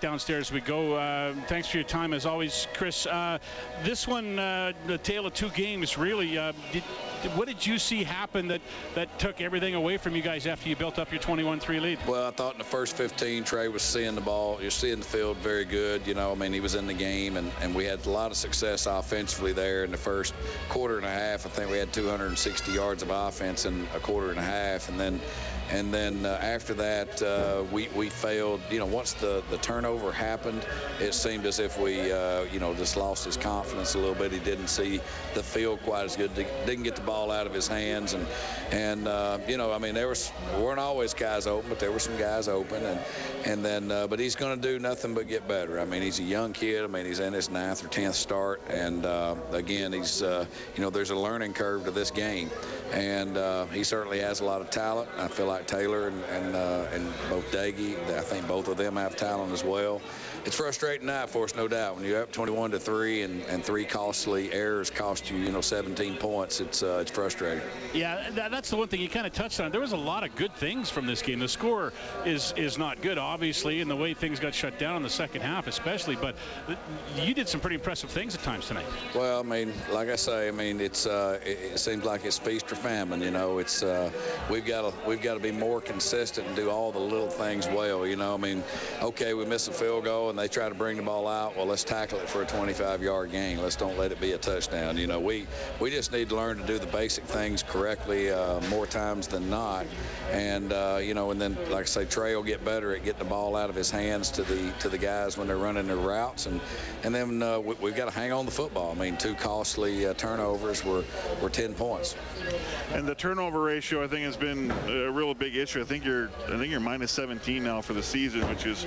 downstairs we go. Uh, thanks for your time as always, Chris. Uh, this one, uh, the tale of two games, really. Uh, did, what did you see happen that, that took everything away from you guys after you built up your 21-3 lead? Well, I thought in the first 15, Tre was seeing the ball. You're seeing the field very good. You know, I mean, he was in the game, and, and we had a lot of success offensively there in the first quarter and a half. I think we had 260 yards of offense in a quarter and a half, and then and then uh, after that, we, we failed. You know, once the, the turnover happened, it seemed as if we, uh, you know, just lost his confidence a little bit. He didn't see the field quite as good. Didn't get the ball out of his hands, and and uh, you know, I mean, there was weren't always guys open, but there were some guys open, and and then, uh, but he's going to do nothing but get better. I mean, he's a young kid. I mean, he's in his ninth or tenth start, and uh, again, he's, you know, there's a learning curve to this game, and he certainly has a lot of talent. I feel like Taylor and and, uh, and both Doege. I think both of them have talent as well. It's frustrating night for us, no doubt. When you're up 21 to three and, and three costly errors cost you, you know, 17 points. It's uh, it's frustrating. Yeah, that, that's the one thing you kind of touched on. There was a lot of good things from this game. The score is is not good, obviously, and the way things got shut down in the second half, especially. But you did some pretty impressive things at times tonight. Well, I mean, like I say, I mean, it's uh, it, it, seems like it's feast or famine. You know, it's uh, we've got to we've got to be more consistent and do all the little things well. You know, I mean, okay, we miss a field goal and they try to bring the ball out. Well, let's tackle it for a 25-yard gain. Let's don't let it be a touchdown. You know, we we just need to learn to do the basic things correctly uh, more times than not. And uh, you know, and then like I say, Tre will get better at getting the ball out of his hands to the to the guys when they're running their routes. And and then uh, we, have got to hang on the football. I mean, two costly uh, turnovers were were 10 points. And the turnover ratio, I think, has been a real big issue. I think you're I think you're minus 17 now for the season, which is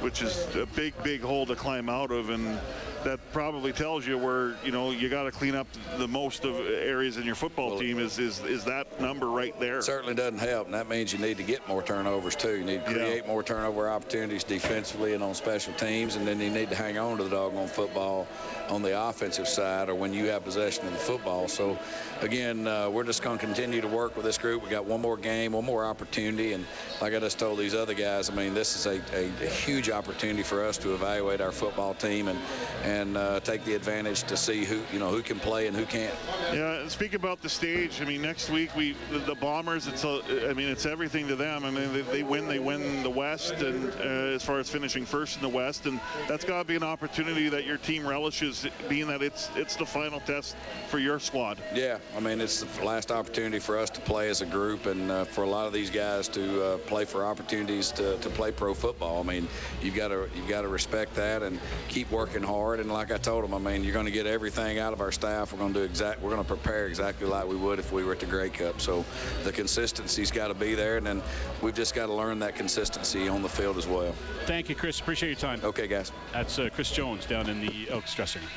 which is a big big hole to climb out of, and that probably tells you where you know you got to clean up the most of areas in your football well, team. Is, is is that number right there? Certainly doesn't help, and that means you need to get more turnovers too. You need to create yeah. more turnover opportunities defensively and on special teams, and then you need to hang on to the doggone football on the offensive side or when you have possession of the football. So again, uh, we're just going to continue to work with this group. We got one more game, one more opportunity, and like I just told these other guys, I mean, this is a, a, a huge opportunity for us to evaluate our football team and and uh, take the advantage to see who you know who can play and who can't. Yeah, speak about the stage. I mean, next week we the, the Bombers. It's a, I mean, it's everything to them. I mean, they, they win, they win the West, and uh, as far as finishing first in the West, and that's got to be an opportunity that your team relishes, being that it's it's the final test for your squad. Yeah, I mean, it's the last opportunity for us to play as a group, and uh, for a lot of these guys to uh, play for opportunities to, to play pro football. I mean, you've got to you've got to respect that and keep working hard. And like I told them, I mean, you're going to get everything out of our staff. We're going to do exact. We're going to prepare exactly like we would if we were at the Grey Cup. So the consistency's got to be there, and then we've just got to learn that consistency on the field as well. Thank you, Chris. Appreciate your time. Okay, guys. That's uh, Chris Jones down in the Elks dressing room.